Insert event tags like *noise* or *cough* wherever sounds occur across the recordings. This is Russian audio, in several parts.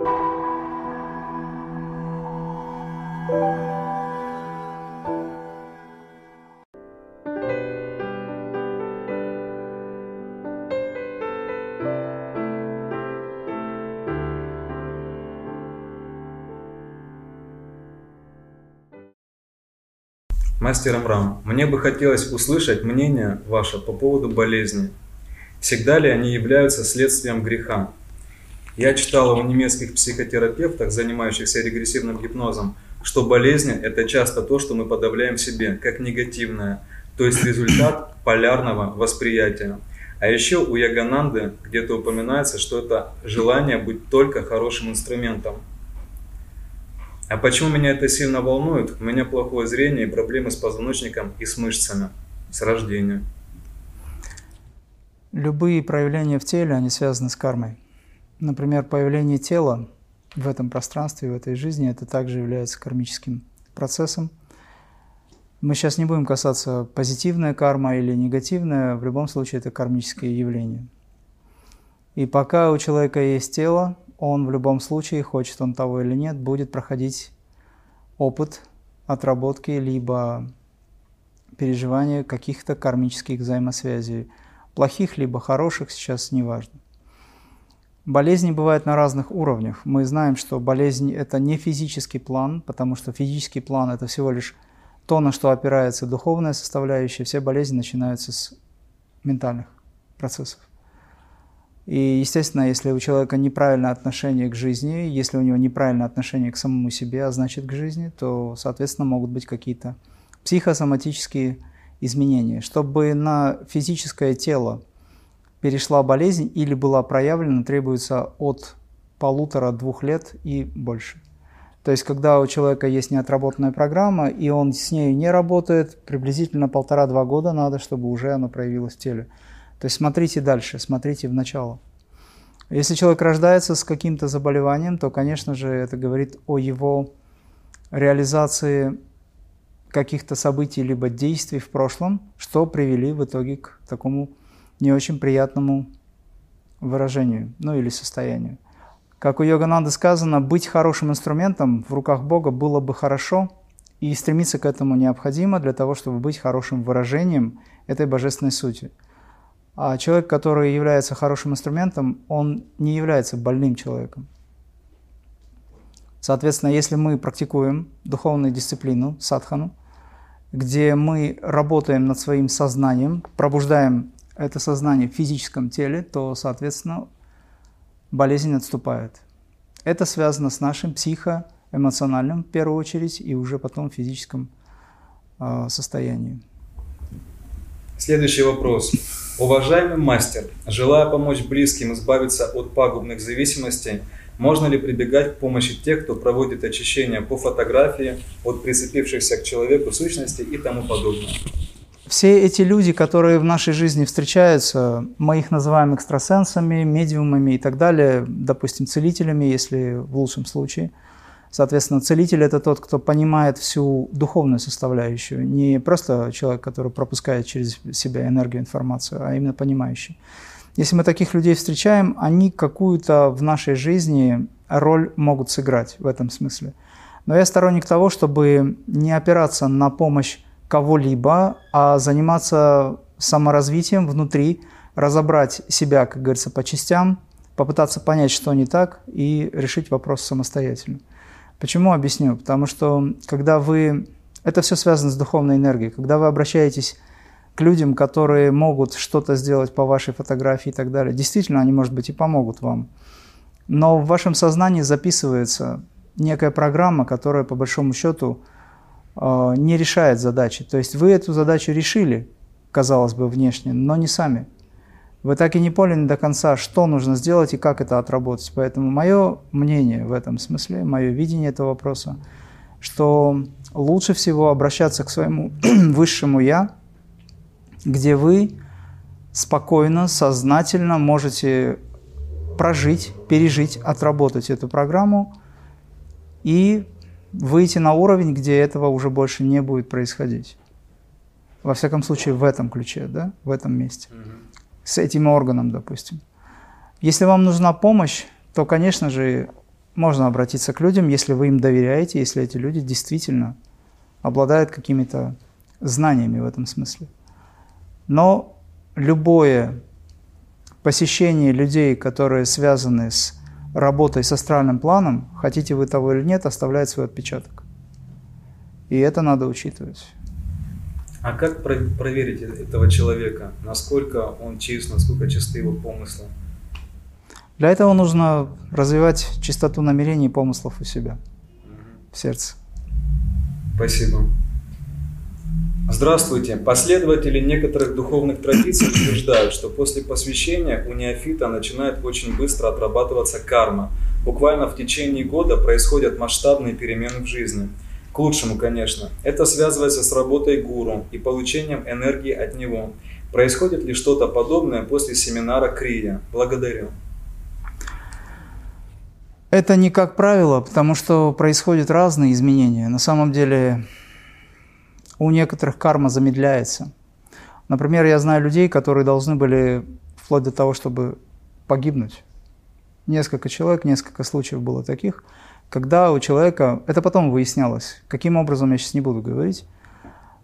Мастер Амрам, мне бы хотелось услышать мнение ваше по поводу болезни. Всегда ли они являются следствием греха? Я читал у немецких психотерапевтов, занимающихся регрессивным гипнозом, что болезни – это часто то, что мы подавляем в себе, как негативное, то есть результат полярного восприятия. А еще у Ягананды где-то упоминается, что это желание быть только хорошим инструментом – а почему меня это сильно волнует? У меня плохое зрение и проблемы с позвоночником и с мышцами с рождения. Любые проявления в теле, они связаны с кармой. Например, появление тела в этом пространстве, в этой жизни, это также является кармическим процессом. Мы сейчас не будем касаться позитивная карма или негативная, в любом случае это кармическое явление. И пока у человека есть тело, он в любом случае, хочет он того или нет, будет проходить опыт отработки либо переживания каких-то кармических взаимосвязей, плохих либо хороших, сейчас не важно. Болезни бывают на разных уровнях. Мы знаем, что болезнь – это не физический план, потому что физический план – это всего лишь то, на что опирается духовная составляющая. Все болезни начинаются с ментальных процессов. И, естественно, если у человека неправильное отношение к жизни, если у него неправильное отношение к самому себе, а значит к жизни, то, соответственно, могут быть какие-то психосоматические изменения. Чтобы на физическое тело перешла болезнь или была проявлена, требуется от полутора-двух лет и больше. То есть, когда у человека есть неотработанная программа, и он с ней не работает, приблизительно полтора-два года надо, чтобы уже она проявилась в теле. То есть смотрите дальше, смотрите в начало. Если человек рождается с каким-то заболеванием, то, конечно же, это говорит о его реализации каких-то событий либо действий в прошлом, что привели в итоге к такому не очень приятному выражению, ну или состоянию. Как у Йогананды сказано, быть хорошим инструментом в руках Бога было бы хорошо, и стремиться к этому необходимо для того, чтобы быть хорошим выражением этой божественной сути – а человек, который является хорошим инструментом, он не является больным человеком. Соответственно, если мы практикуем духовную дисциплину, садхану, где мы работаем над своим сознанием, пробуждаем это сознание в физическом теле, то, соответственно, болезнь отступает. Это связано с нашим психоэмоциональным, в первую очередь, и уже потом физическом э, состоянием. Следующий вопрос. Уважаемый мастер, желая помочь близким избавиться от пагубных зависимостей, можно ли прибегать к помощи тех, кто проводит очищение по фотографии от прицепившихся к человеку сущности и тому подобное? Все эти люди, которые в нашей жизни встречаются, мы их называем экстрасенсами, медиумами и так далее, допустим, целителями, если в лучшем случае – Соответственно, целитель – это тот, кто понимает всю духовную составляющую, не просто человек, который пропускает через себя энергию, информацию, а именно понимающий. Если мы таких людей встречаем, они какую-то в нашей жизни роль могут сыграть в этом смысле. Но я сторонник того, чтобы не опираться на помощь кого-либо, а заниматься саморазвитием внутри, разобрать себя, как говорится, по частям, попытаться понять, что не так, и решить вопрос самостоятельно. Почему объясню? Потому что когда вы... Это все связано с духовной энергией. Когда вы обращаетесь к людям, которые могут что-то сделать по вашей фотографии и так далее, действительно, они, может быть, и помогут вам. Но в вашем сознании записывается некая программа, которая, по большому счету, не решает задачи. То есть вы эту задачу решили, казалось бы, внешне, но не сами. Вы так и не поняли до конца, что нужно сделать и как это отработать. Поэтому мое мнение в этом смысле, мое видение этого вопроса, что лучше всего обращаться к своему *clears throat* высшему «я», где вы спокойно, сознательно можете прожить, пережить, отработать эту программу и выйти на уровень, где этого уже больше не будет происходить. Во всяком случае, в этом ключе, да, в этом месте. С этим органом, допустим. Если вам нужна помощь, то, конечно же, можно обратиться к людям, если вы им доверяете, если эти люди действительно обладают какими-то знаниями в этом смысле. Но любое посещение людей, которые связаны с работой с астральным планом, хотите вы того или нет, оставляет свой отпечаток. И это надо учитывать. А как проверить этого человека? Насколько он чист, насколько чисты его помыслы? Для этого нужно развивать чистоту намерений и помыслов у себя, в сердце. Спасибо. Здравствуйте. Последователи некоторых духовных традиций утверждают, что после посвящения у неофита начинает очень быстро отрабатываться карма. Буквально в течение года происходят масштабные перемены в жизни. К лучшему, конечно. Это связывается с работой гуру и получением энергии от него. Происходит ли что-то подобное после семинара Крия? Благодарю. Это не как правило, потому что происходят разные изменения. На самом деле у некоторых карма замедляется. Например, я знаю людей, которые должны были вплоть до того, чтобы погибнуть. Несколько человек, несколько случаев было таких, когда у человека, это потом выяснялось, каким образом я сейчас не буду говорить,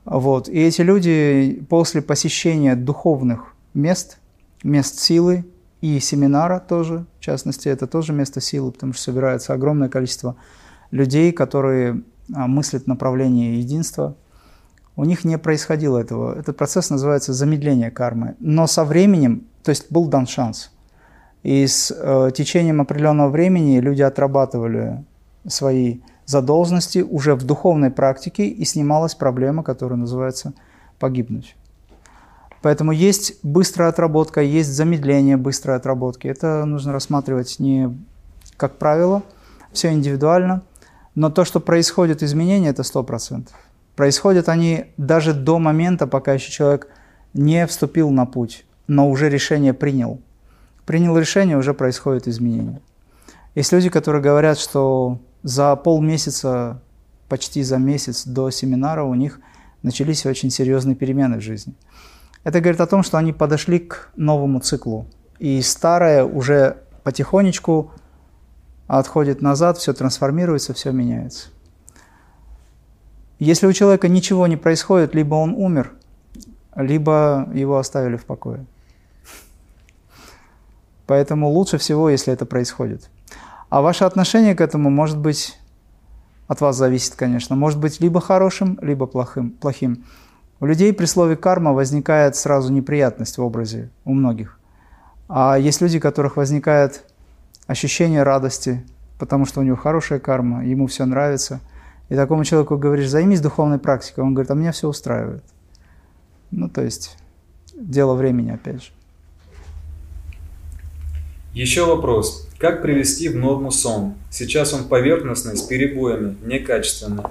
вот, и эти люди после посещения духовных мест, мест силы, и семинара тоже, в частности, это тоже место силы, потому что собирается огромное количество людей, которые а, мыслят в направлении единства. У них не происходило этого. Этот процесс называется замедление кармы. Но со временем, то есть был дан шанс. И с э, течением определенного времени люди отрабатывали свои задолженности уже в духовной практике, и снималась проблема, которая называется погибнуть. Поэтому есть быстрая отработка, есть замедление быстрой отработки. Это нужно рассматривать не как правило, все индивидуально, но то, что происходит изменения, это 100%. Происходят они даже до момента, пока еще человек не вступил на путь, но уже решение принял. Принял решение, уже происходит изменение. Есть люди, которые говорят, что за полмесяца, почти за месяц до семинара у них начались очень серьезные перемены в жизни – это говорит о том, что они подошли к новому циклу. И старое уже потихонечку отходит назад, все трансформируется, все меняется. Если у человека ничего не происходит, либо он умер, либо его оставили в покое. Поэтому лучше всего, если это происходит. А ваше отношение к этому может быть от вас зависит, конечно, может быть либо хорошим, либо плохим. плохим. У людей при слове карма возникает сразу неприятность в образе у многих. А есть люди, у которых возникает ощущение радости, потому что у него хорошая карма, ему все нравится. И такому человеку говоришь, займись духовной практикой. Он говорит, а меня все устраивает. Ну, то есть, дело времени, опять же. Еще вопрос. Как привести в норму сон? Сейчас он поверхностный, с перебоями, некачественный.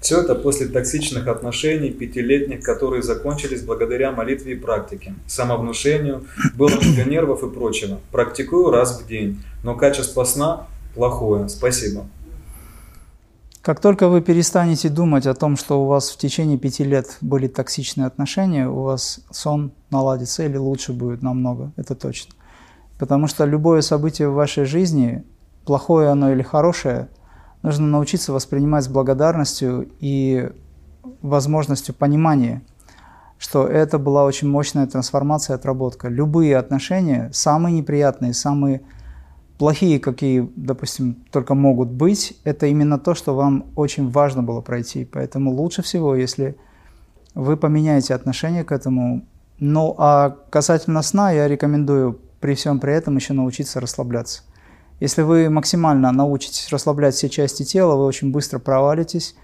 Все это после токсичных отношений пятилетних, которые закончились благодаря молитве и практике, самовнушению, было много нервов и прочего. Практикую раз в день, но качество сна плохое. Спасибо. Как только вы перестанете думать о том, что у вас в течение пяти лет были токсичные отношения, у вас сон наладится или лучше будет намного, это точно. Потому что любое событие в вашей жизни, плохое оно или хорошее – нужно научиться воспринимать с благодарностью и возможностью понимания, что это была очень мощная трансформация, отработка. Любые отношения, самые неприятные, самые плохие, какие, допустим, только могут быть, это именно то, что вам очень важно было пройти. Поэтому лучше всего, если вы поменяете отношение к этому. Ну а касательно сна, я рекомендую при всем при этом еще научиться расслабляться. Если вы максимально научитесь расслаблять все части тела, вы очень быстро провалитесь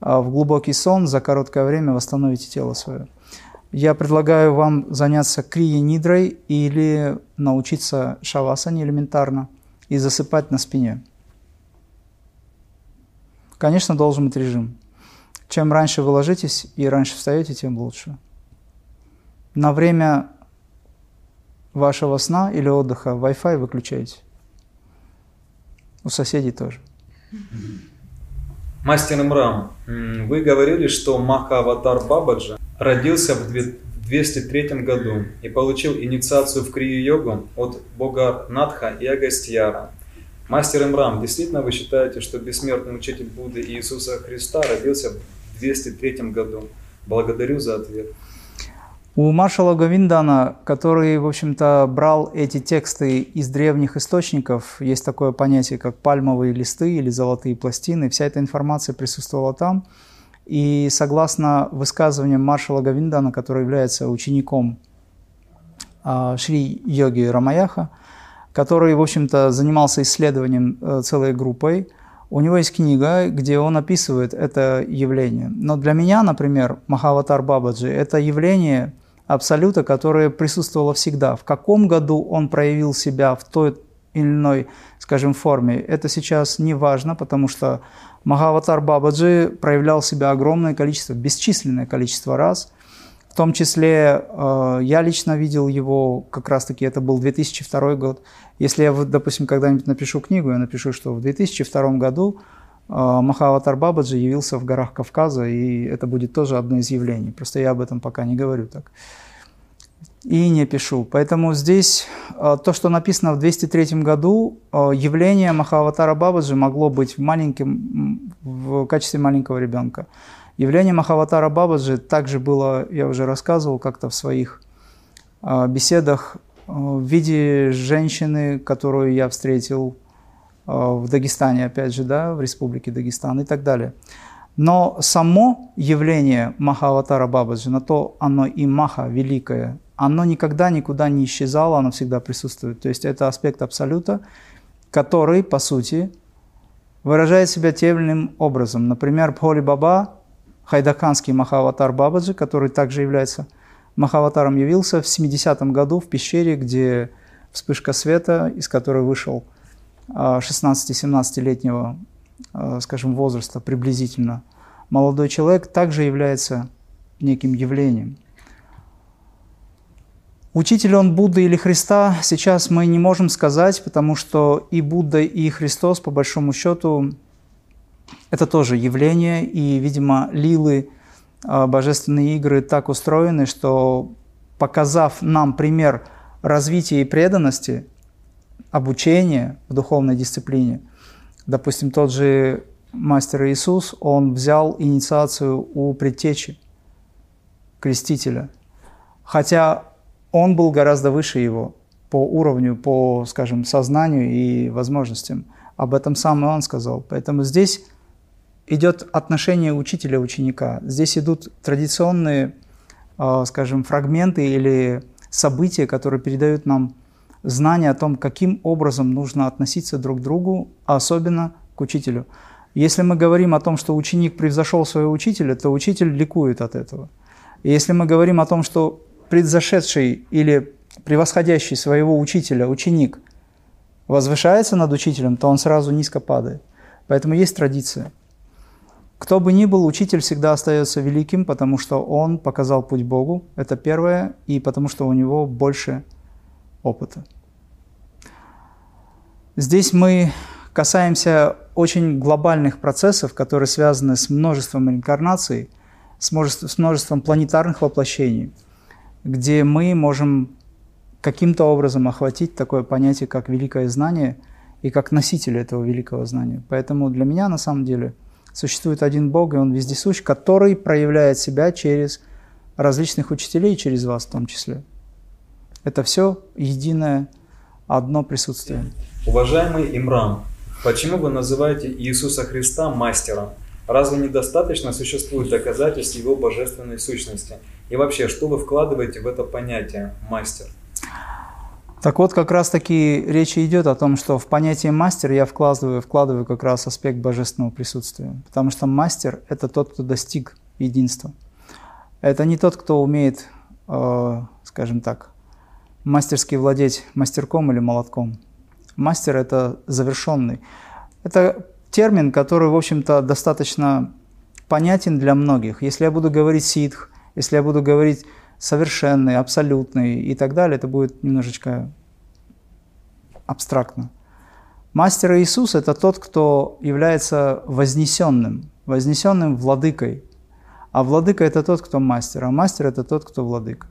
а, в глубокий сон, за короткое время восстановите тело свое. Я предлагаю вам заняться крия-нидрой или научиться шавасане элементарно и засыпать на спине. Конечно, должен быть режим. Чем раньше вы ложитесь и раньше встаете, тем лучше. На время вашего сна или отдыха Wi-Fi выключайте. У соседей тоже. Мастер Имрам, вы говорили, что Маха Аватар Бабаджа родился в 203 году и получил инициацию в крию-йогу от бога Надха и Агастьяра. Мастер Имрам, действительно вы считаете, что бессмертный учитель Будды Иисуса Христа родился в 203 году? Благодарю за ответ. У маршала Говиндана, который, в общем-то, брал эти тексты из древних источников, есть такое понятие, как пальмовые листы или золотые пластины, вся эта информация присутствовала там. И согласно высказываниям маршала Говиндана, который является учеником а, Шри-йоги Рамаяха, который, в общем-то, занимался исследованием э, целой группой, у него есть книга, где он описывает это явление. Но для меня, например, Махаватар Бабаджи – это явление Абсолюта, которое присутствовало всегда. В каком году он проявил себя в той или иной, скажем, форме, это сейчас не важно, потому что Махаватар Бабаджи проявлял себя огромное количество, бесчисленное количество раз. В том числе э, я лично видел его, как раз-таки это был 2002 год. Если я, допустим, когда-нибудь напишу книгу, я напишу, что в 2002 году э, Махаватар Бабаджи явился в горах Кавказа, и это будет тоже одно из явлений. Просто я об этом пока не говорю так и не пишу. Поэтому здесь э, то, что написано в 203 году, э, явление Махаватара Бабаджи могло быть в, маленьком, в качестве маленького ребенка. Явление Махаватара Бабаджи также было, я уже рассказывал как-то в своих э, беседах, в виде женщины, которую я встретил в Дагестане, опять же, да, в республике Дагестан и так далее. Но само явление Махаватара Бабаджи, на то оно и Маха, великое, оно никогда никуда не исчезало, оно всегда присутствует. То есть это аспект абсолюта, который, по сути, выражает себя тем или иным образом. Например, Пхоли Баба, хайдаканский Махаватар Бабаджи, который также является Махаватаром, явился в 70-м году в пещере, где вспышка света, из которой вышел 16-17-летнего, а, скажем, возраста приблизительно молодой человек, также является неким явлением. Учитель он Будды или Христа, сейчас мы не можем сказать, потому что и Будда, и Христос, по большому счету, это тоже явление, и, видимо, лилы, а, божественные игры так устроены, что, показав нам пример развития и преданности, обучения в духовной дисциплине, допустим, тот же мастер Иисус, он взял инициацию у предтечи, крестителя. Хотя он был гораздо выше его по уровню, по, скажем, сознанию и возможностям. Об этом сам и он сказал. Поэтому здесь идет отношение учителя-ученика. Здесь идут традиционные, а, скажем, фрагменты или события, которые передают нам знание о том, каким образом нужно относиться друг к другу, а особенно к учителю. Если мы говорим о том, что ученик превзошел своего учителя, то учитель ликует от этого. Если мы говорим о том, что предзашедший или превосходящий своего учителя ученик возвышается над учителем, то он сразу низко падает. Поэтому есть традиция. Кто бы ни был, учитель всегда остается великим, потому что он показал путь Богу, это первое, и потому что у него больше опыта. Здесь мы касаемся очень глобальных процессов, которые связаны с множеством инкарнаций, с множеством, с множеством планетарных воплощений – где мы можем каким-то образом охватить такое понятие, как великое знание, и как носитель этого великого знания. Поэтому для меня на самом деле существует один Бог, и Он вездесущ, который проявляет себя через различных учителей, через вас в том числе. Это все единое, одно присутствие. Уважаемый Имрам, почему вы называете Иисуса Христа мастером? Разве недостаточно существует доказательств Его божественной сущности? И вообще, что вы вкладываете в это понятие «мастер»? Так вот, как раз таки речь идет о том, что в понятие мастер я вкладываю, вкладываю как раз аспект божественного присутствия. Потому что мастер – это тот, кто достиг единства. Это не тот, кто умеет, э, скажем так, мастерски владеть мастерком или молотком. Мастер – это завершенный. Это термин, который, в общем-то, достаточно понятен для многих. Если я буду говорить ситх, если я буду говорить совершенный, абсолютный и так далее, это будет немножечко абстрактно. Мастер Иисус – это тот, кто является вознесенным, вознесенным владыкой. А владыка – это тот, кто мастер, а мастер – это тот, кто владыка.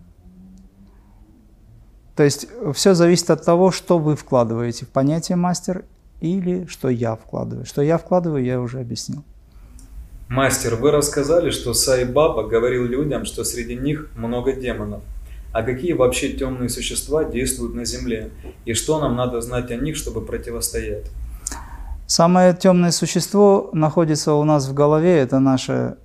То есть все зависит от того, что вы вкладываете в понятие мастер или что я вкладываю. Что я вкладываю, я уже объяснил. Мастер, вы рассказали, что Сай Баба говорил людям, что среди них много демонов. А какие вообще темные существа действуют на Земле? И что нам надо знать о них, чтобы противостоять? Самое темное существо находится у нас в голове, это наше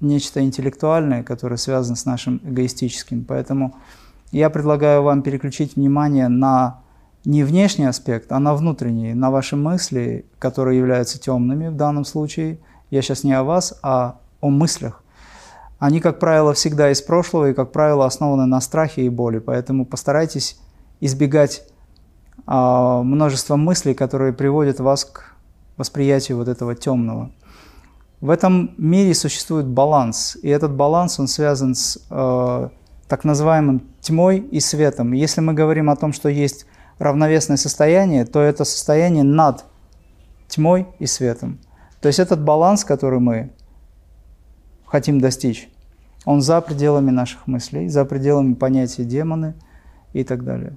нечто интеллектуальное, которое связано с нашим эгоистическим. Поэтому я предлагаю вам переключить внимание на не внешний аспект, а на внутренний, на ваши мысли, которые являются темными в данном случае. Я сейчас не о вас, а о мыслях. Они, как правило, всегда из прошлого и, как правило, основаны на страхе и боли. Поэтому постарайтесь избегать а, множества мыслей, которые приводят вас к восприятию вот этого темного. В этом мире существует баланс, и этот баланс, он связан с э, так называемым тьмой и светом. Если мы говорим о том, что есть равновесное состояние, то это состояние над тьмой и светом. То есть этот баланс, который мы хотим достичь, он за пределами наших мыслей, за пределами понятия демоны и так далее.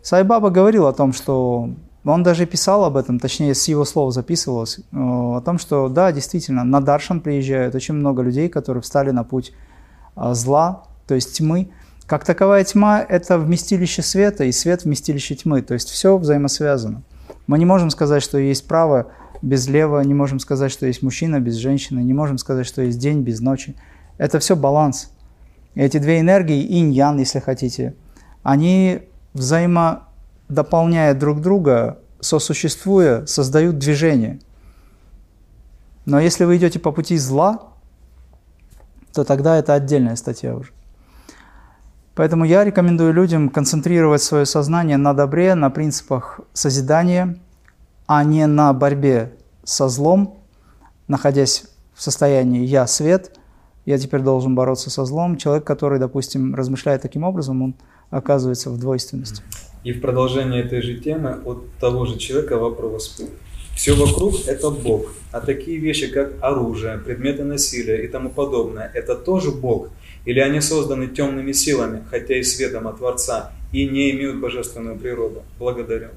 Сайбаба говорил о том, что он даже писал об этом, точнее, с его слов записывалось, э, о том, что да, действительно, на Даршан приезжают очень много людей, которые встали на путь э, зла, то есть тьмы. Как таковая тьма – это вместилище света, и свет – вместилище тьмы, то есть все взаимосвязано. Мы не можем сказать, что есть право без лева, не можем сказать, что есть мужчина без женщины, не можем сказать, что есть день без ночи. Это все баланс. эти две энергии, инь-ян, если хотите, они взаимодополняя друг друга, сосуществуя, создают движение. Но если вы идете по пути зла, то тогда это отдельная статья уже. Поэтому я рекомендую людям концентрировать свое сознание на добре, на принципах созидания, а не на борьбе со злом, находясь в состоянии «я свет», я теперь должен бороться со злом. Человек, который, допустим, размышляет таким образом, он оказывается в двойственности. И в продолжение этой же темы от того же человека вопрос. Все вокруг – это Бог, а такие вещи, как оружие, предметы насилия и тому подобное – это тоже Бог? Или они созданы темными силами, хотя и светом от Творца, и не имеют божественную природу? Благодарю.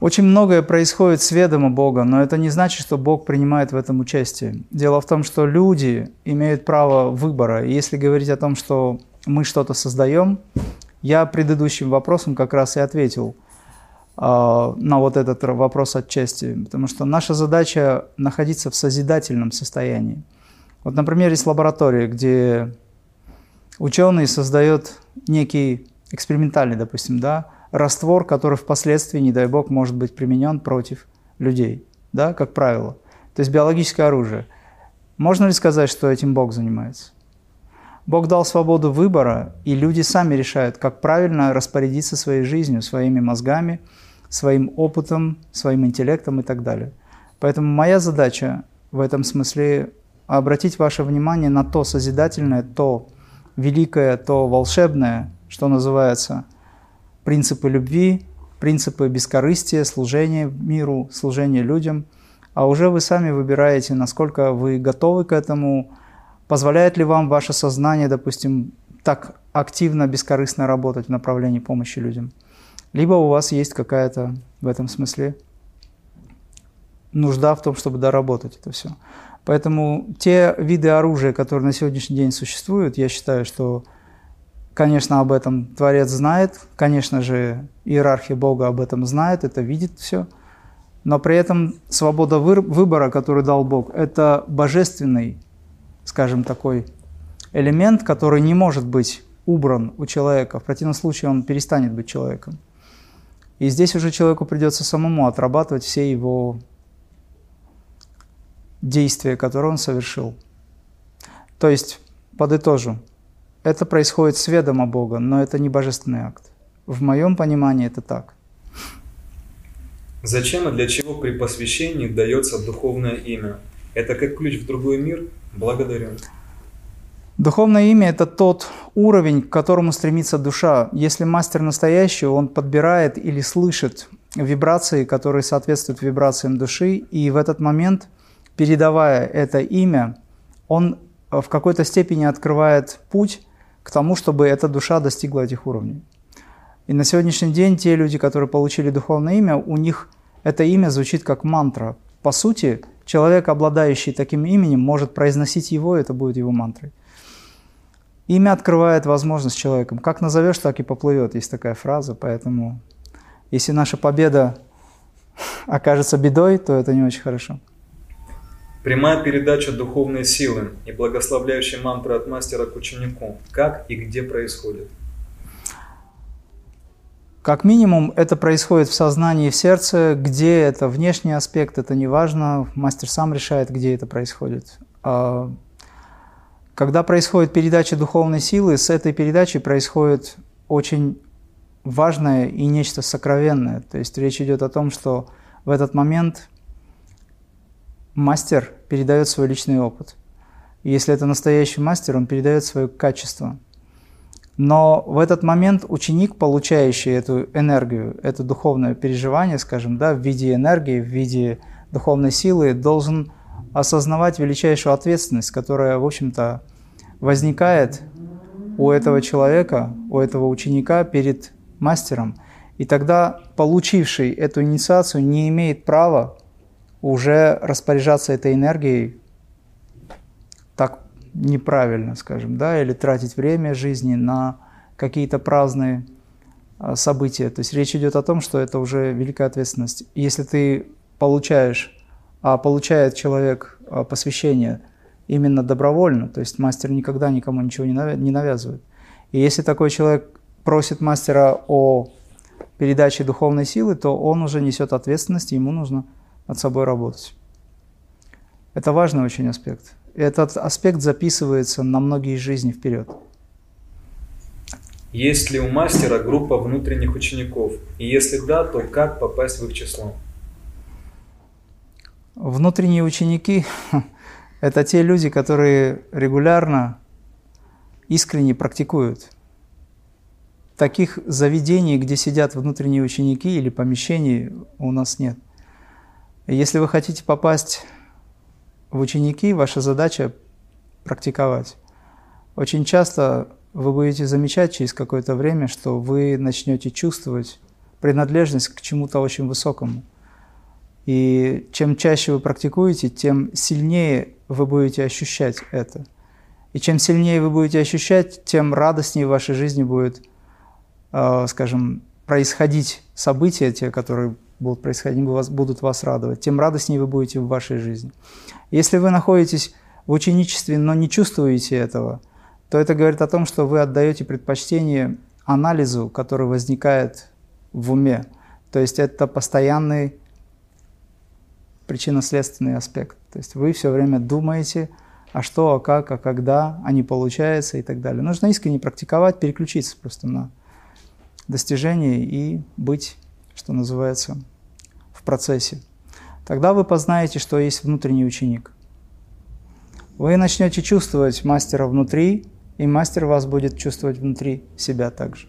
Очень многое происходит с ведома Бога, но это не значит, что Бог принимает в этом участие. Дело в том, что люди имеют право выбора. И если говорить о том, что мы что-то создаем, я предыдущим вопросом как раз и ответил э, на вот этот вопрос отчасти, потому что наша задача находиться в созидательном состоянии. Вот, например, есть лаборатория, где ученый создает некий экспериментальный, допустим, да, раствор, который впоследствии, не дай бог, может быть применен против людей, да, как правило. То есть биологическое оружие. Можно ли сказать, что этим Бог занимается? Бог дал свободу выбора, и люди сами решают, как правильно распорядиться своей жизнью, своими мозгами, своим опытом, своим интеллектом и так далее. Поэтому моя задача в этом смысле обратить ваше внимание на то созидательное, то великое, то волшебное, что называется – принципы любви, принципы бескорыстия, служения миру, служения людям, а уже вы сами выбираете, насколько вы готовы к этому, позволяет ли вам ваше сознание, допустим, так активно, бескорыстно работать в направлении помощи людям. Либо у вас есть какая-то в этом смысле нужда в том, чтобы доработать это все. Поэтому те виды оружия, которые на сегодняшний день существуют, я считаю, что Конечно, об этом Творец знает, конечно же, иерархия Бога об этом знает, это видит все. Но при этом свобода выбора, который дал Бог, это божественный, скажем, такой элемент, который не может быть убран у человека. В противном случае он перестанет быть человеком. И здесь уже человеку придется самому отрабатывать все его действия, которые он совершил. То есть, подытожу, это происходит с ведома Бога, но это не божественный акт. В моем понимании это так. Зачем и для чего при посвящении дается духовное имя? Это как ключ в другой мир? Благодарю. Духовное имя – это тот уровень, к которому стремится душа. Если мастер настоящий, он подбирает или слышит вибрации, которые соответствуют вибрациям души, и в этот момент, передавая это имя, он в какой-то степени открывает путь к тому, чтобы эта душа достигла этих уровней. И на сегодняшний день те люди, которые получили духовное имя, у них это имя звучит как мантра. По сути, человек, обладающий таким именем, может произносить его, это будет его мантрой. Имя открывает возможность человеком. Как назовешь, так и поплывет. Есть такая фраза, поэтому если наша победа *laughs* окажется бедой, то это не очень хорошо. Прямая передача духовной силы и благословляющей мантры от мастера к ученику. Как и где происходит? Как минимум, это происходит в сознании и в сердце. Где это внешний аспект, это не важно. Мастер сам решает, где это происходит. А когда происходит передача духовной силы, с этой передачей происходит очень важное и нечто сокровенное. То есть речь идет о том, что в этот момент мастер передает свой личный опыт. И если это настоящий мастер, он передает свое качество – но в этот момент ученик, получающий эту энергию, это духовное переживание, скажем, да, в виде энергии, в виде духовной силы, должен осознавать величайшую ответственность, которая, в общем-то, возникает у этого человека, у этого ученика перед мастером. И тогда получивший эту инициацию не имеет права уже распоряжаться этой энергией так неправильно, скажем, да, или тратить время жизни на какие-то праздные а, события. То есть речь идет о том, что это уже великая ответственность. Если ты получаешь, а получает человек а, посвящение именно добровольно, то есть мастер никогда никому ничего не навязывает. И если такой человек просит мастера о передаче духовной силы, то он уже несет ответственность, ему нужно над собой работать. Это важный очень аспект этот аспект записывается на многие жизни вперед. Есть ли у мастера группа внутренних учеников? И если да, то как попасть в их число? Внутренние ученики *laughs* – это те люди, которые регулярно, искренне практикуют. Таких заведений, где сидят внутренние ученики или помещений, у нас нет. Если вы хотите попасть в ученики ваша задача практиковать. Очень часто вы будете замечать через какое-то время, что вы начнете чувствовать принадлежность к чему-то очень высокому. И чем чаще вы практикуете, тем сильнее вы будете ощущать это. И чем сильнее вы будете ощущать, тем радостнее в вашей жизни будет, э, скажем, происходить события, те, которые будут происходить, будут вас радовать, тем радостнее вы будете в вашей жизни. Если вы находитесь в ученичестве, но не чувствуете этого, то это говорит о том, что вы отдаете предпочтение анализу, который возникает в уме. То есть это постоянный причинно-следственный аспект. То есть вы все время думаете, а что, а как, а когда, а не получается и так далее. Нужно искренне практиковать, переключиться просто на достижение и быть, что называется, в процессе. Тогда вы познаете, что есть внутренний ученик. Вы начнете чувствовать мастера внутри, и мастер вас будет чувствовать внутри себя также.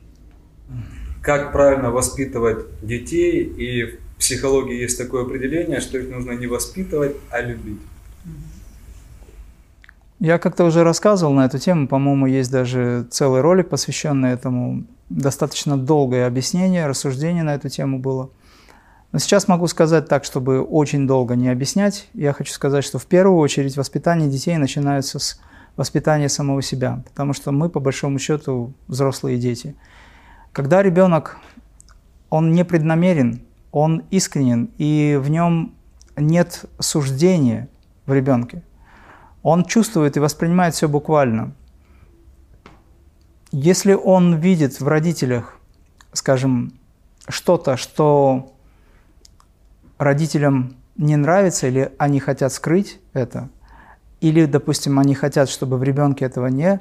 Как правильно воспитывать детей? И в психологии есть такое определение, что их нужно не воспитывать, а любить. Я как-то уже рассказывал на эту тему, по-моему, есть даже целый ролик, посвященный этому. Достаточно долгое объяснение, рассуждение на эту тему было. Но сейчас могу сказать так, чтобы очень долго не объяснять. Я хочу сказать, что в первую очередь воспитание детей начинается с воспитания самого себя, потому что мы, по большому счету, взрослые дети. Когда ребенок, он не преднамерен, он искренен, и в нем нет суждения в ребенке. Он чувствует и воспринимает все буквально. Если он видит в родителях, скажем, что-то, что родителям не нравится или они хотят скрыть это, или, допустим, они хотят, чтобы в ребенке этого не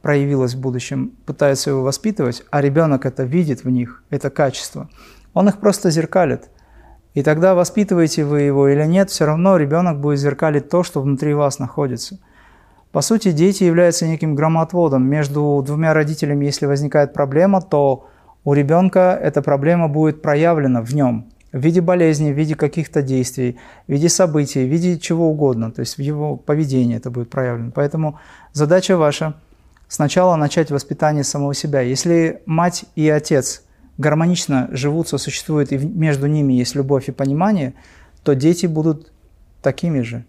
проявилось в будущем, пытаются его воспитывать, а ребенок это видит в них, это качество, он их просто зеркалит. И тогда воспитываете вы его или нет, все равно ребенок будет зеркалить то, что внутри вас находится. По сути, дети являются неким громоотводом. Между двумя родителями, если возникает проблема, то у ребенка эта проблема будет проявлена в нем – в виде болезни, в виде каких-то действий, в виде событий, в виде чего угодно, то есть в его поведении это будет проявлено. Поэтому задача ваша сначала начать воспитание самого себя. Если мать и отец гармонично живут, сосуществуют, и между ними есть любовь и понимание, то дети будут такими же.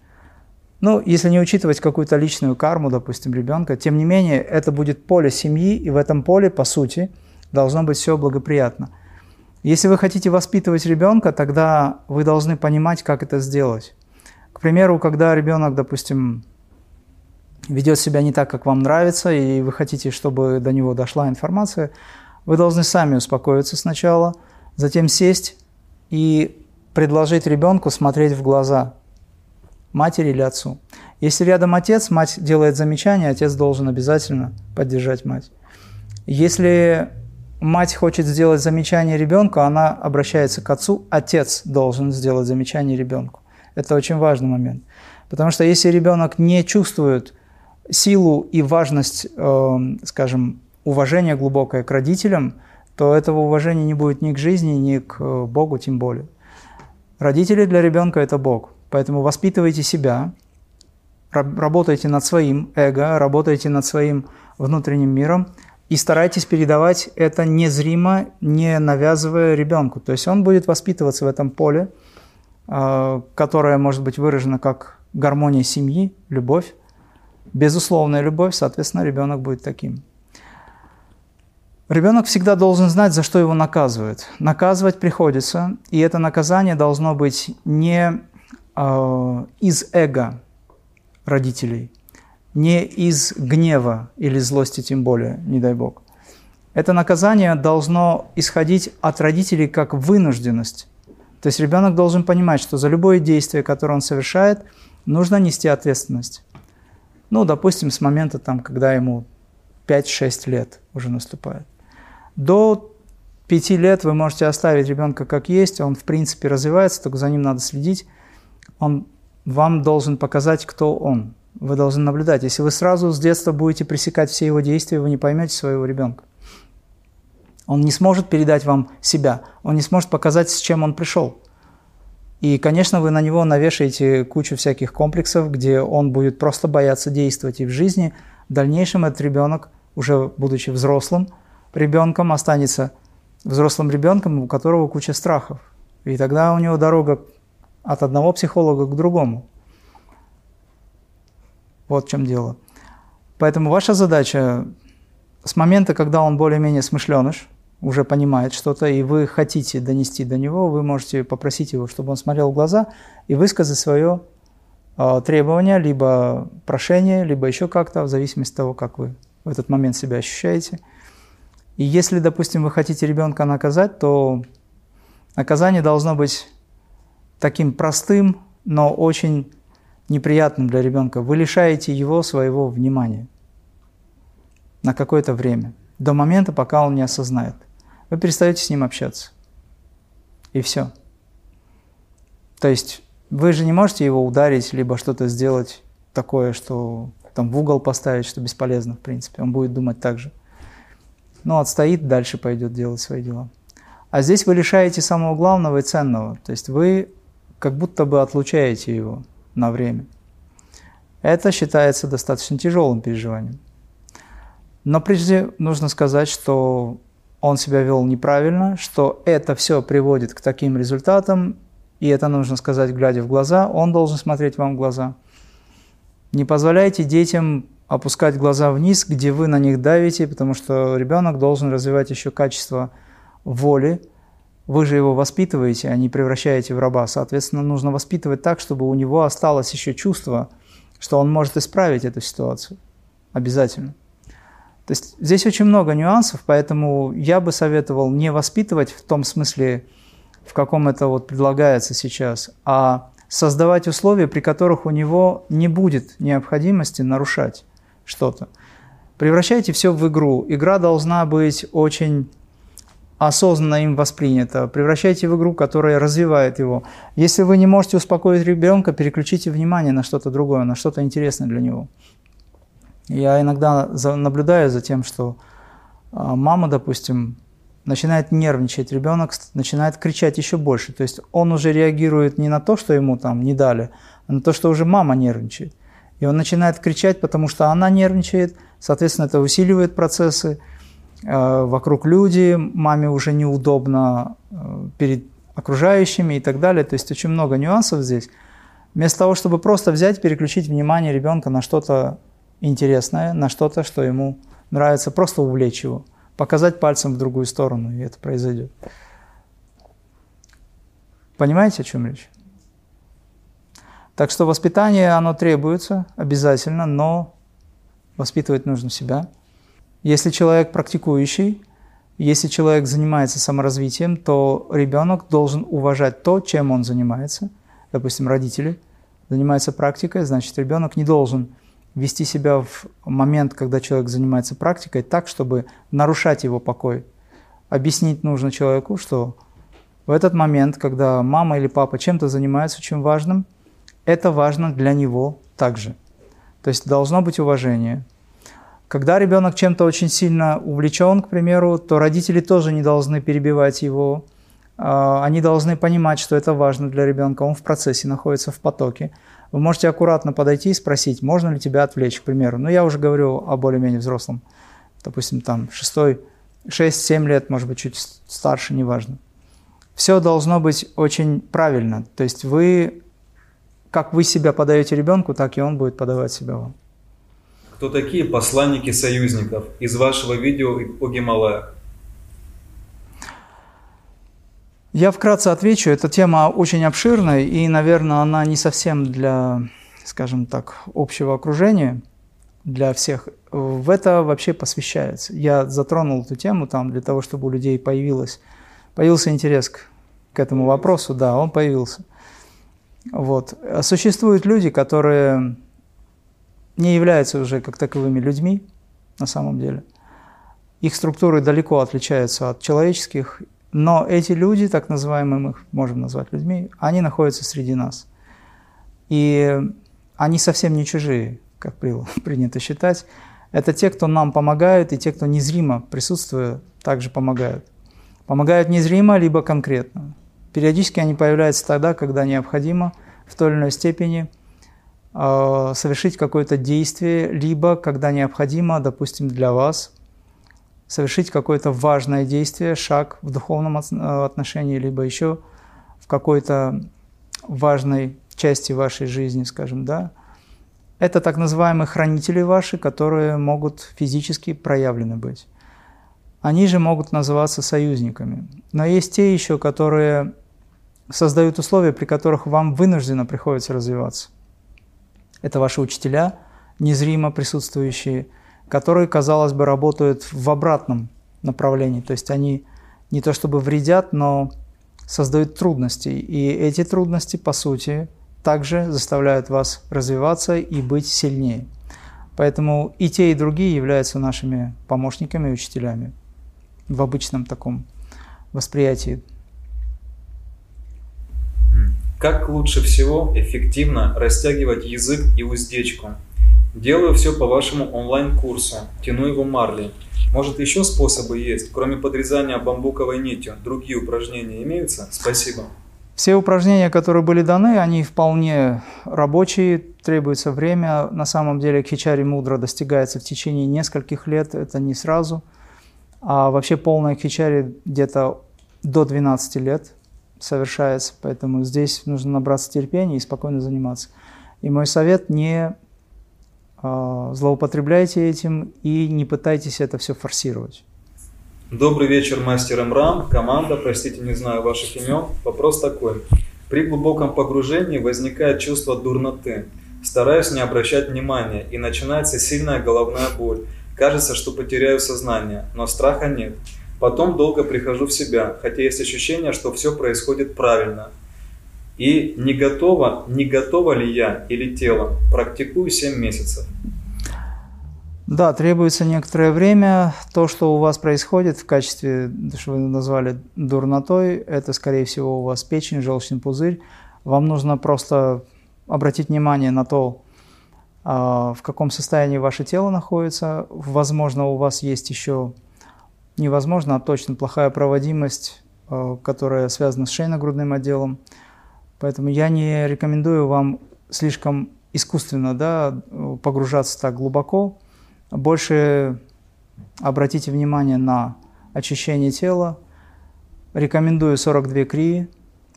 Ну, если не учитывать какую-то личную карму, допустим, ребенка, тем не менее, это будет поле семьи, и в этом поле, по сути, должно быть все благоприятно. Если вы хотите воспитывать ребенка, тогда вы должны понимать, как это сделать. К примеру, когда ребенок, допустим, ведет себя не так, как вам нравится, и вы хотите, чтобы до него дошла информация, вы должны сами успокоиться сначала, затем сесть и предложить ребенку смотреть в глаза матери или отцу. Если рядом отец, мать делает замечание, отец должен обязательно поддержать мать. Если мать хочет сделать замечание ребенку, она обращается к отцу, отец должен сделать замечание ребенку. Это очень важный момент. Потому что если ребенок не чувствует силу и важность, э, скажем, уважения глубокое к родителям, то этого уважения не будет ни к жизни, ни к э, Богу тем более. Родители для ребенка – это Бог. Поэтому воспитывайте себя, работайте над своим эго, работайте над своим внутренним миром – и старайтесь передавать это незримо, не навязывая ребенку. То есть он будет воспитываться в этом поле, а, которое может быть выражено как гармония семьи, любовь, безусловная любовь, соответственно, ребенок будет таким. Ребенок всегда должен знать, за что его наказывают. Наказывать приходится, и это наказание должно быть не э, из эго родителей – не из гнева или злости тем более, не дай Бог. Это наказание должно исходить от родителей как вынужденность. То есть ребенок должен понимать, что за любое действие, которое он совершает, нужно нести ответственность. Ну, допустим, с момента, там, когда ему 5-6 лет уже наступает. До 5 лет вы можете оставить ребенка как есть, он в принципе развивается, только за ним надо следить. Он вам должен показать, кто он. Вы должны наблюдать. Если вы сразу с детства будете пресекать все его действия, вы не поймете своего ребенка. Он не сможет передать вам себя, он не сможет показать, с чем он пришел. И, конечно, вы на него навешаете кучу всяких комплексов, где он будет просто бояться действовать. И в жизни в дальнейшем этот ребенок, уже будучи взрослым ребенком, останется взрослым ребенком, у которого куча страхов. И тогда у него дорога от одного психолога к другому. Вот в чем дело. Поэтому ваша задача с момента, когда он более-менее смышленыш, уже понимает что-то, и вы хотите донести до него, вы можете попросить его, чтобы он смотрел в глаза и высказать свое э, требование, либо прошение, либо еще как-то, в зависимости от того, как вы в этот момент себя ощущаете. И если, допустим, вы хотите ребенка наказать, то наказание должно быть таким простым, но очень неприятным для ребенка, вы лишаете его своего внимания на какое-то время, до момента, пока он не осознает. Вы перестаете с ним общаться. И все. То есть вы же не можете его ударить, либо что-то сделать такое, что там в угол поставить, что бесполезно, в принципе. Он будет думать так же. Но отстоит, дальше пойдет делать свои дела. А здесь вы лишаете самого главного и ценного. То есть вы как будто бы отлучаете его на время. Это считается достаточно тяжелым переживанием. Но прежде нужно сказать, что он себя вел неправильно, что это все приводит к таким результатам, и это нужно сказать, глядя в глаза, он должен смотреть вам в глаза. Не позволяйте детям опускать глаза вниз, где вы на них давите, потому что ребенок должен развивать еще качество воли, вы же его воспитываете, а не превращаете в раба. Соответственно, нужно воспитывать так, чтобы у него осталось еще чувство, что он может исправить эту ситуацию. Обязательно. То есть здесь очень много нюансов, поэтому я бы советовал не воспитывать в том смысле, в каком это вот предлагается сейчас, а создавать условия, при которых у него не будет необходимости нарушать что-то. Превращайте все в игру. Игра должна быть очень осознанно им воспринято. Превращайте в игру, которая развивает его. Если вы не можете успокоить ребенка, переключите внимание на что-то другое, на что-то интересное для него. Я иногда наблюдаю за тем, что а, мама, допустим, начинает нервничать, ребенок начинает кричать еще больше. То есть он уже реагирует не на то, что ему там не дали, а на то, что уже мама нервничает. И он начинает кричать, потому что она нервничает, соответственно, это усиливает процессы, вокруг люди, маме уже неудобно э, перед окружающими и так далее. То есть очень много нюансов здесь. Вместо того, чтобы просто взять, переключить внимание ребенка на что-то интересное, на что-то, что ему нравится, просто увлечь его, показать пальцем в другую сторону, и это произойдет. Понимаете, о чем речь? Так что воспитание, оно требуется обязательно, но воспитывать нужно себя. Если человек практикующий, если человек занимается саморазвитием, то ребенок должен уважать то, чем он занимается. Допустим, родители занимаются практикой, значит, ребенок не должен вести себя в момент, когда человек занимается практикой, так, чтобы нарушать его покой. Объяснить нужно человеку, что в этот момент, когда мама или папа чем-то занимаются очень важным, это важно для него также. То есть должно быть уважение. Когда ребенок чем-то очень сильно увлечен, к примеру, то родители тоже не должны перебивать его. А, они должны понимать, что это важно для ребенка, он в процессе находится в потоке. Вы можете аккуратно подойти и спросить, можно ли тебя отвлечь, к примеру. Но я уже говорю о более-менее взрослом, допустим, там 6-7 лет, может быть, чуть старше, неважно. Все должно быть очень правильно. То есть вы, как вы себя подаете ребенку, так и он будет подавать себя вам. Кто такие посланники союзников из вашего видео о Гималаях? Я вкратце отвечу. Эта тема очень обширная, и, наверное, она не совсем для, скажем так, общего окружения, для всех. В это вообще посвящается. Я затронул эту тему там для того, чтобы у людей появилось, появился интерес к, к этому вопросу. Да, он появился. Вот. Существуют люди, которые не являются уже как таковыми людьми на самом деле. Их структуры далеко отличаются от человеческих, но эти люди, так называемые, мы их можем назвать людьми, они находятся среди нас. И они совсем не чужие, как *laughs* принято считать. Это те, кто нам помогают, и те, кто незримо присутствуя, также помогают. Помогают незримо, либо конкретно. Периодически они появляются тогда, когда необходимо в той или иной степени – совершить какое-то действие, либо, когда необходимо, допустим, для вас, совершить какое-то важное действие, шаг в духовном э, отношении, либо еще в какой-то важной части вашей жизни, скажем, да. Это так называемые хранители ваши, которые могут физически проявлены быть. Они же могут называться союзниками. Но есть те еще, которые создают условия, при которых вам вынужденно приходится развиваться. Это ваши учителя, незримо присутствующие, которые, казалось бы, работают в обратном направлении. То есть они не то чтобы вредят, но создают трудности. И эти трудности, по сути, также заставляют вас развиваться и быть сильнее. Поэтому и те, и другие являются нашими помощниками и учителями в обычном таком восприятии как лучше всего эффективно растягивать язык и уздечку? Делаю все по вашему онлайн-курсу, тяну его марли. Может еще способы есть, кроме подрезания бамбуковой нитью? Другие упражнения имеются? Спасибо. Все упражнения, которые были даны, они вполне рабочие, требуется время. На самом деле хичари мудра достигается в течение нескольких лет, это не сразу. А вообще полная хичари где-то до 12 лет совершается. Поэтому здесь нужно набраться терпения и спокойно заниматься. И мой совет – не э, злоупотребляйте этим и не пытайтесь это все форсировать. Добрый вечер, мастер МРАМ, команда, простите, не знаю ваших имен. Вопрос такой. При глубоком погружении возникает чувство дурноты. Стараюсь не обращать внимания, и начинается сильная головная боль. Кажется, что потеряю сознание, но страха нет. Потом долго прихожу в себя, хотя есть ощущение, что все происходит правильно. И не готова, не готова ли я или тело. Практикую 7 месяцев. Да, требуется некоторое время. То, что у вас происходит в качестве, что вы назвали дурнотой, это, скорее всего, у вас печень, желчный пузырь. Вам нужно просто обратить внимание на то, а, в каком состоянии ваше тело находится. Возможно, у вас есть еще невозможно, а точно плохая проводимость, э, которая связана с шейно-грудным отделом. Поэтому я не рекомендую вам слишком искусственно да, погружаться так глубоко. Больше обратите внимание на очищение тела. Рекомендую 42 крии,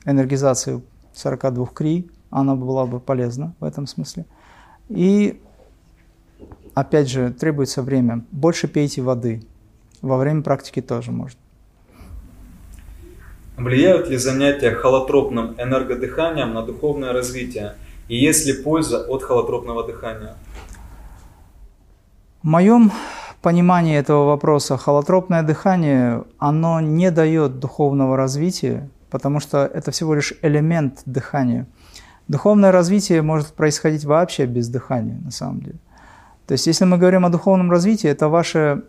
энергизацию 42 крий, она была бы полезна в этом смысле. И опять же, требуется время. Больше пейте воды. Во время практики тоже можно. Влияют ли занятия холотропным энергодыханием на духовное развитие? И есть ли польза от холотропного дыхания? В моем понимании этого вопроса холотропное дыхание, оно не дает духовного развития, потому что это всего лишь элемент дыхания. Духовное развитие может происходить вообще без дыхания, на самом деле. То есть, если мы говорим о духовном развитии, это ваше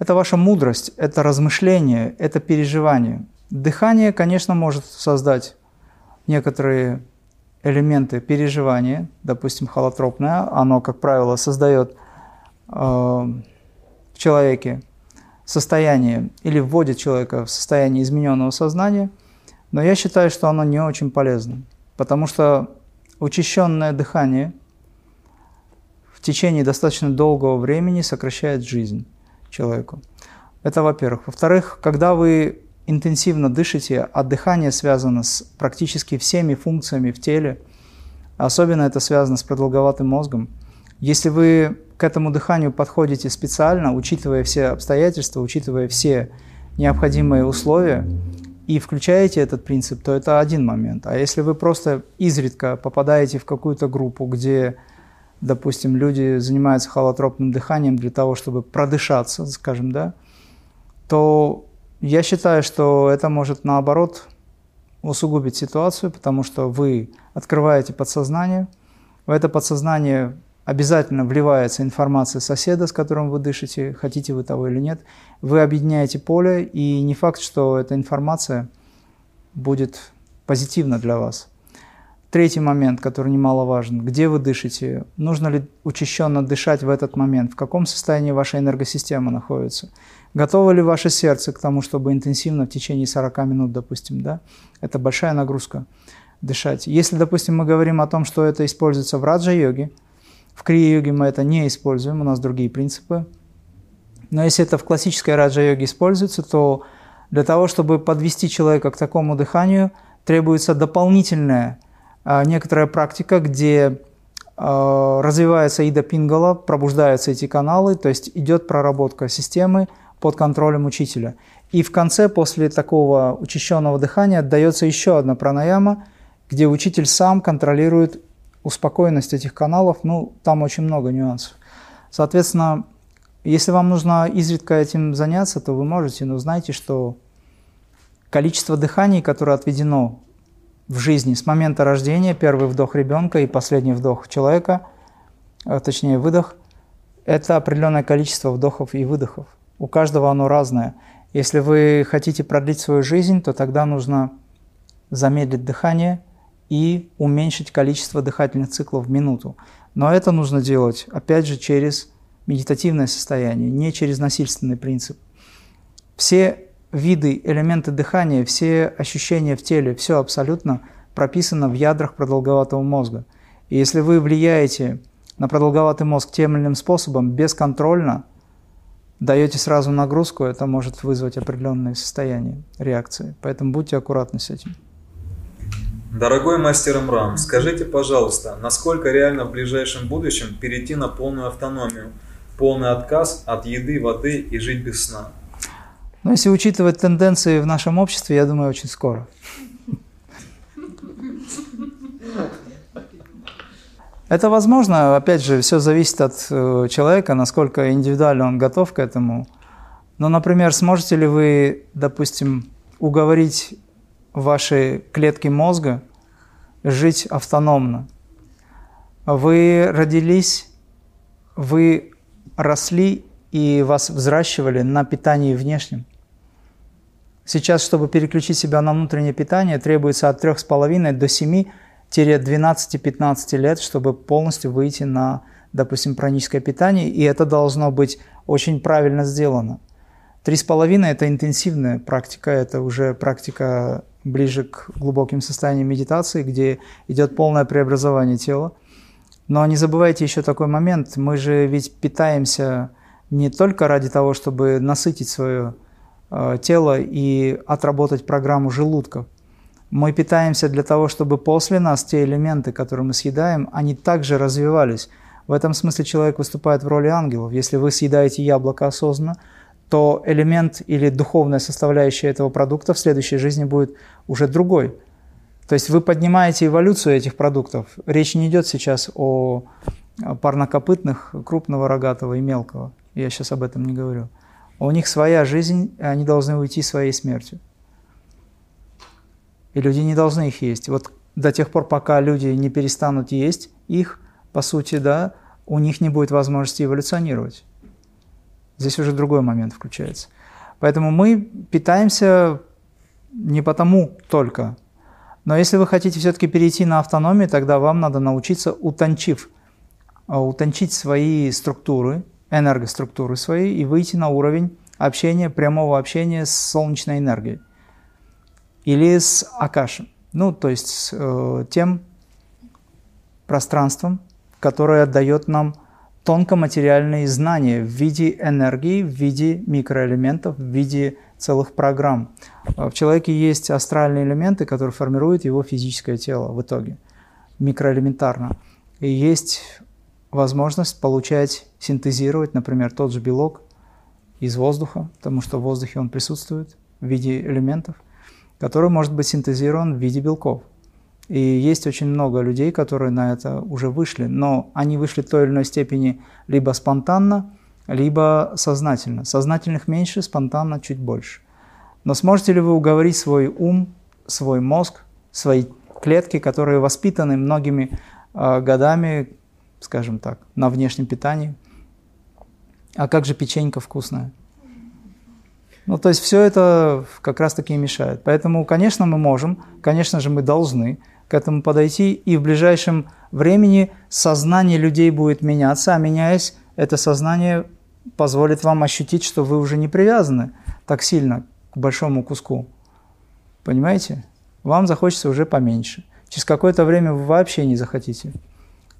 это ваша мудрость, это размышление, это переживание. Дыхание, конечно, может создать некоторые элементы переживания, допустим, холотропное, оно, как правило, создает э, в человеке состояние или вводит человека в состояние измененного сознания, но я считаю, что оно не очень полезно, потому что учащенное дыхание в течение достаточно долгого времени сокращает жизнь человеку. Это во-первых. Во-вторых, когда вы интенсивно дышите, а дыхание связано с практически всеми функциями в теле, особенно это связано с продолговатым мозгом, если вы к этому дыханию подходите специально, учитывая все обстоятельства, учитывая все необходимые условия, и включаете этот принцип, то это один момент. А если вы просто изредка попадаете в какую-то группу, где допустим, люди занимаются холотропным дыханием для того, чтобы продышаться, скажем, да, то я считаю, что это может наоборот усугубить ситуацию, потому что вы открываете подсознание, в это подсознание обязательно вливается информация соседа, с которым вы дышите, хотите вы того или нет. Вы объединяете поле, и не факт, что эта информация будет позитивна для вас. Третий момент, который немаловажен. Где вы дышите? Нужно ли учащенно дышать в этот момент? В каком состоянии ваша энергосистема находится? Готово ли ваше сердце к тому, чтобы интенсивно в течение 40 минут, допустим, да? Это большая нагрузка дышать. Если, допустим, мы говорим о том, что это используется в раджа-йоге, в крия-йоге мы это не используем, у нас другие принципы. Но если это в классической раджа-йоге используется, то для того, чтобы подвести человека к такому дыханию, требуется дополнительное некоторая практика, где а, развивается Ида Пингала, пробуждаются эти каналы, то есть идет проработка системы под контролем учителя. И в конце, после такого учащенного дыхания, отдается еще одна пранаяма, где учитель сам контролирует успокоенность этих каналов. Ну, там очень много нюансов. Соответственно, если вам нужно изредка этим заняться, то вы можете, но знайте, что количество дыханий, которое отведено в жизни с момента рождения, первый вдох ребенка и последний вдох человека, а, точнее выдох, это определенное количество вдохов и выдохов. У каждого оно разное. Если вы хотите продлить свою жизнь, то тогда нужно замедлить дыхание и уменьшить количество дыхательных циклов в минуту. Но это нужно делать, опять же, через медитативное состояние, не через насильственный принцип. Все виды, элементы дыхания, все ощущения в теле, все абсолютно прописано в ядрах продолговатого мозга. И если вы влияете на продолговатый мозг тем или иным способом, бесконтрольно, даете сразу нагрузку, это может вызвать определенные состояния, реакции. Поэтому будьте аккуратны с этим. Дорогой мастер Мрам, скажите, пожалуйста, насколько реально в ближайшем будущем перейти на полную автономию, полный отказ от еды, воды и жить без сна? Но если учитывать тенденции в нашем обществе, я думаю, очень скоро. Это возможно, опять же, все зависит от э, человека, насколько индивидуально он готов к этому. Но, например, сможете ли вы, допустим, уговорить ваши клетки мозга жить автономно? Вы родились, вы росли и вас взращивали на питании внешнем. Сейчас, чтобы переключить себя на внутреннее питание, требуется от 3,5 до 7-12-15 лет, чтобы полностью выйти на, допустим, праническое питание, и это должно быть очень правильно сделано. 3,5 – это интенсивная практика, это уже практика ближе к глубоким состояниям медитации, где идет полное преобразование тела. Но не забывайте еще такой момент, мы же ведь питаемся не только ради того, чтобы насытить свое э, тело и отработать программу желудков. Мы питаемся для того, чтобы после нас те элементы, которые мы съедаем, они также развивались. В этом смысле человек выступает в роли ангелов. Если вы съедаете яблоко осознанно, то элемент или духовная составляющая этого продукта в следующей жизни будет уже другой. То есть вы поднимаете эволюцию этих продуктов. Речь не идет сейчас о парнокопытных, крупного рогатого и мелкого. Я сейчас об этом не говорю. У них своя жизнь, они должны уйти своей смертью. И люди не должны их есть. Вот до тех пор, пока люди не перестанут есть их, по сути, да, у них не будет возможности эволюционировать. Здесь уже другой момент включается. Поэтому мы питаемся не потому только. Но если вы хотите все-таки перейти на автономию, тогда вам надо научиться, утончив, а, утончить свои структуры, энергоструктуры свои и выйти на уровень общения, прямого общения с солнечной энергией или с Акашем. Ну, то есть с э, тем пространством, которое дает нам тонкоматериальные знания в виде энергии, в виде микроэлементов, в виде целых программ. В человеке есть астральные элементы, которые формируют его физическое тело в итоге, микроэлементарно. И есть возможность получать, синтезировать, например, тот же белок из воздуха, потому что в воздухе он присутствует в виде элементов – который может быть синтезирован в виде белков. И есть очень много людей, которые на это уже вышли, но они вышли в той или иной степени либо спонтанно, либо сознательно. Сознательных меньше, спонтанно чуть больше. Но сможете ли вы уговорить свой ум, свой мозг, свои клетки, которые воспитаны многими э, годами, скажем так, на внешнем питании? А как же печенька вкусная? Ну, то есть все это как раз-таки мешает. Поэтому, конечно, мы можем, конечно же, мы должны к этому подойти, и в ближайшем времени сознание людей будет меняться, а меняясь, это сознание позволит вам ощутить, что вы уже не привязаны так сильно к большому куску. Понимаете? Вам захочется уже поменьше. Через какое-то время вы вообще не захотите.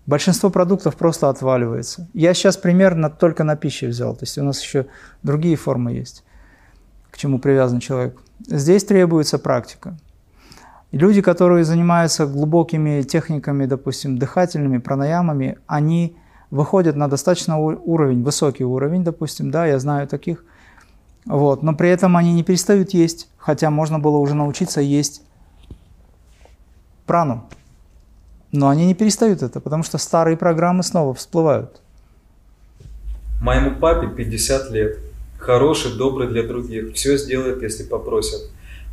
Большинство продуктов просто отваливается. Я сейчас примерно только на пище взял, то есть у нас еще другие формы есть к чему привязан человек. Здесь требуется практика. Люди, которые занимаются глубокими техниками, допустим, дыхательными пранаямами, они выходят на достаточно уровень, высокий уровень, допустим, да, я знаю таких, вот, но при этом они не перестают есть, хотя можно было уже научиться есть прану. Но они не перестают это, потому что старые программы снова всплывают. Моему папе 50 лет хороший, добрый для других, все сделает, если попросят.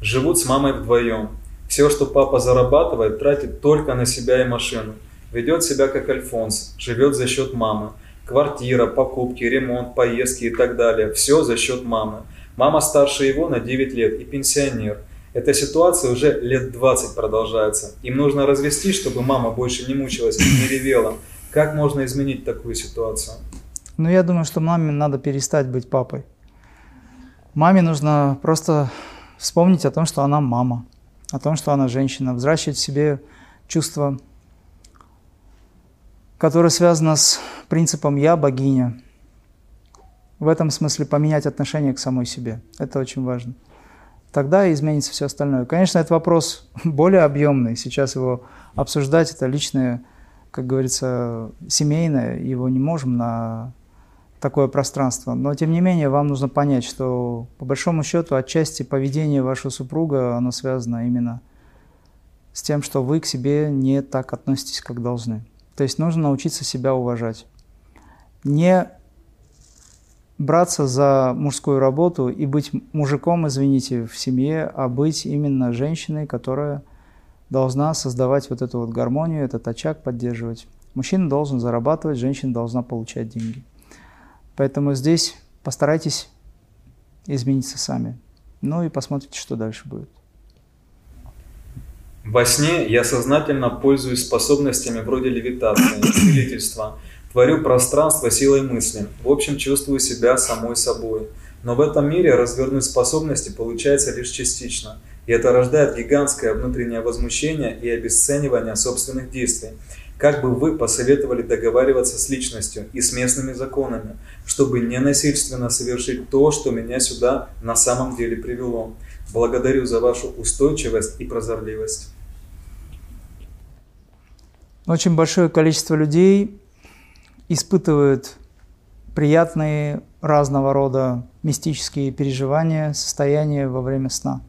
Живут с мамой вдвоем. Все, что папа зарабатывает, тратит только на себя и машину. Ведет себя как Альфонс, живет за счет мамы. Квартира, покупки, ремонт, поездки и так далее. Все за счет мамы. Мама старше его на 9 лет и пенсионер. Эта ситуация уже лет 20 продолжается. Им нужно развести, чтобы мама больше не мучилась и не ревела. Как можно изменить такую ситуацию? Ну, я думаю, что маме надо перестать быть папой. Маме нужно просто вспомнить о том, что она мама, о том, что она женщина, взращивать в себе чувство, которое связано с принципом «я богиня». В этом смысле поменять отношение к самой себе. Это очень важно. Тогда изменится все остальное. Конечно, этот вопрос *laughs* более объемный. Сейчас его обсуждать, это личное, как говорится, семейное. Его не можем на такое пространство. Но тем не менее, вам нужно понять, что по большому счету отчасти поведение вашего супруга, оно связано именно с тем, что вы к себе не так относитесь, как должны. То есть нужно научиться себя уважать. Не браться за мужскую работу и быть мужиком, извините, в семье, а быть именно женщиной, которая должна создавать вот эту вот гармонию, этот очаг поддерживать. Мужчина должен зарабатывать, женщина должна получать деньги. Поэтому здесь постарайтесь измениться сами. Ну и посмотрите, что дальше будет. Во сне я сознательно пользуюсь способностями вроде левитации, *coughs* целительства, творю пространство силой мысли, в общем чувствую себя самой собой. Но в этом мире развернуть способности получается лишь частично. И это рождает гигантское внутреннее возмущение и обесценивание собственных действий. Как бы вы посоветовали договариваться с личностью и с местными законами, чтобы не насильственно совершить то, что меня сюда на самом деле привело? Благодарю за вашу устойчивость и прозорливость. Очень большое количество людей испытывают приятные разного рода мистические переживания, состояния во время сна.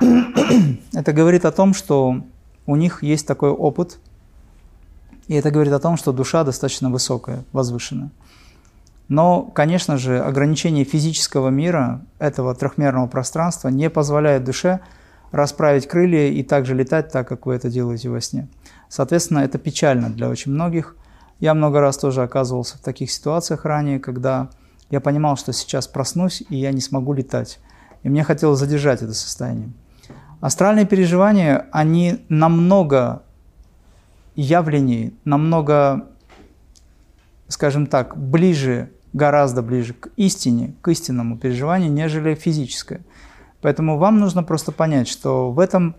*clears throat* Это говорит о том, что у них есть такой опыт, и это говорит о том, что душа достаточно высокая, возвышенная. Но, конечно же, ограничение физического мира, этого трехмерного пространства, не позволяет душе расправить крылья и также летать так, как вы это делаете во сне. Соответственно, это печально для очень многих. Я много раз тоже оказывался в таких ситуациях ранее, когда я понимал, что сейчас проснусь, и я не смогу летать. И мне хотелось задержать это состояние. Астральные переживания, они намного явлений, намного, скажем так, ближе, гораздо ближе к истине, к истинному переживанию, нежели физическое. Поэтому вам нужно просто понять, что в этом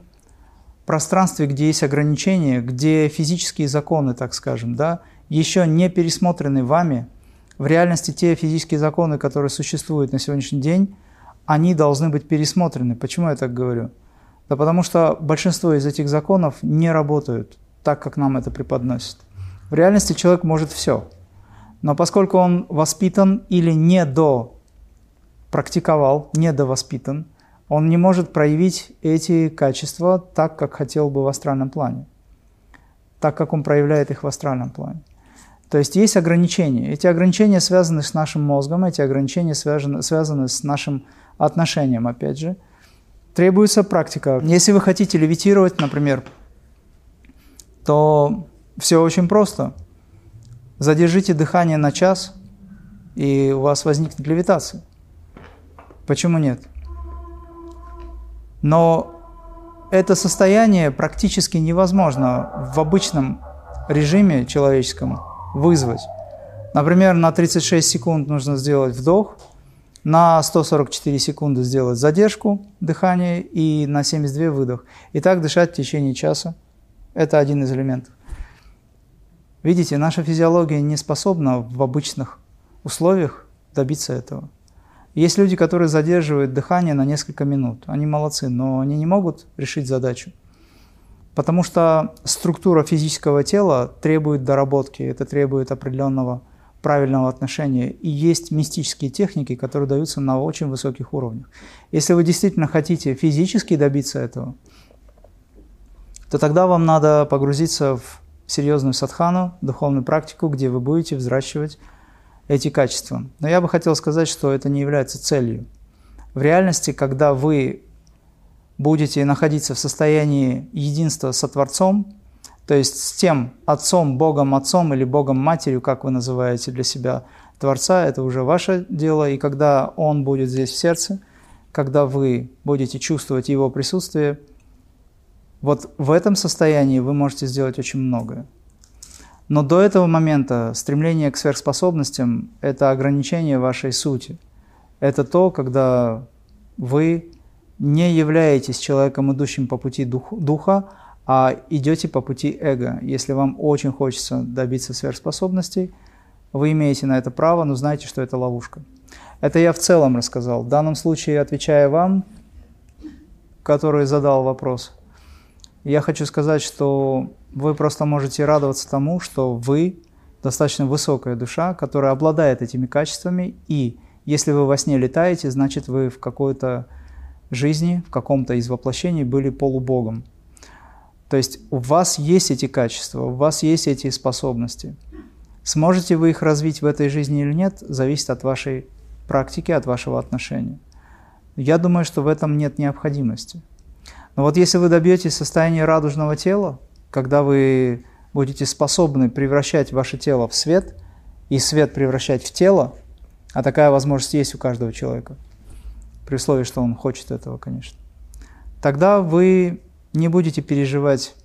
пространстве, где есть ограничения, где физические законы, так скажем, да, еще не пересмотрены вами, в реальности те физические законы, которые существуют на сегодняшний день, они должны быть пересмотрены. Почему я так говорю? Да потому что большинство из этих законов не работают так, как нам это преподносят. В реальности человек может все. Но поскольку он воспитан или не до практиковал, недовоспитан, он не может проявить эти качества так, как хотел бы в астральном плане, так, как он проявляет их в астральном плане. То есть есть ограничения. Эти ограничения связаны с нашим мозгом, эти ограничения связаны, связаны с нашим отношением, опять же. Требуется практика. Если вы хотите левитировать, например, то все очень просто. Задержите дыхание на час, и у вас возникнет левитация. Почему нет? Но это состояние практически невозможно в обычном режиме человеческом вызвать. Например, на 36 секунд нужно сделать вдох, на 144 секунды сделать задержку дыхания и на 72 выдох. И так дышать в течение часа. Это один из элементов. Видите, наша физиология не способна в обычных условиях добиться этого. Есть люди, которые задерживают дыхание на несколько минут. Они молодцы, но они не могут решить задачу. Потому что структура физического тела требует доработки, это требует определенного правильного отношения. И есть мистические техники, которые даются на очень высоких уровнях. Если вы действительно хотите физически добиться этого, то тогда вам надо погрузиться в серьезную садхану, духовную практику, где вы будете взращивать эти качества. Но я бы хотел сказать, что это не является целью. В реальности, когда вы будете находиться в состоянии единства со Творцом, то есть с тем Отцом, Богом Отцом или Богом Матерью, как вы называете для себя Творца, это уже ваше дело. И когда Он будет здесь в сердце, когда вы будете чувствовать Его присутствие, вот в этом состоянии вы можете сделать очень многое. Но до этого момента стремление к сверхспособностям – это ограничение вашей сути. Это то, когда вы не являетесь человеком, идущим по пути дух, духа, а идете по пути эго. Если вам очень хочется добиться сверхспособностей, вы имеете на это право, но знайте, что это ловушка. Это я в целом рассказал. В данном случае, отвечая вам, который задал вопрос, я хочу сказать, что вы просто можете радоваться тому, что вы достаточно высокая душа, которая обладает этими качествами, и если вы во сне летаете, значит вы в какой-то жизни, в каком-то из воплощений были полубогом. То есть у вас есть эти качества, у вас есть эти способности. Сможете вы их развить в этой жизни или нет, зависит от вашей практики, от вашего отношения. Я думаю, что в этом нет необходимости. Но вот если вы добьетесь состояния радужного тела, когда вы будете способны превращать ваше тело в свет и свет превращать в тело, а такая возможность есть у каждого человека, при условии, что он хочет этого, конечно, тогда вы не будете переживать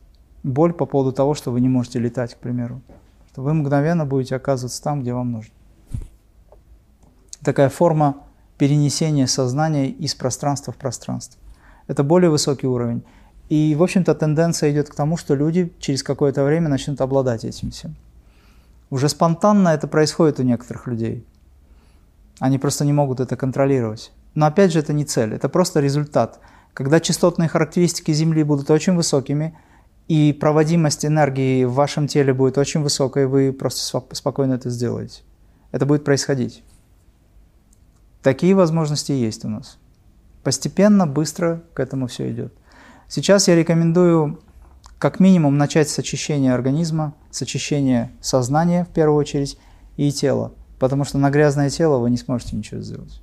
боль по поводу того, что вы не можете летать, к примеру. Что вы мгновенно будете оказываться там, где вам нужно. Такая форма перенесения сознания из пространства в пространство. Это более высокий уровень. И, в общем-то, тенденция идет к тому, что люди через какое-то время начнут обладать этим всем. Уже спонтанно это происходит у некоторых людей. Они просто не могут это контролировать. Но опять же, это не цель, это просто результат. Когда частотные характеристики Земли будут очень высокими, и проводимость энергии в вашем теле будет очень высокой, вы просто спокойно это сделаете. Это будет происходить. Такие возможности есть у нас. Постепенно, быстро к этому все идет. Сейчас я рекомендую как минимум начать с очищения организма, с очищения сознания в первую очередь и тела, потому что на грязное тело вы не сможете ничего сделать.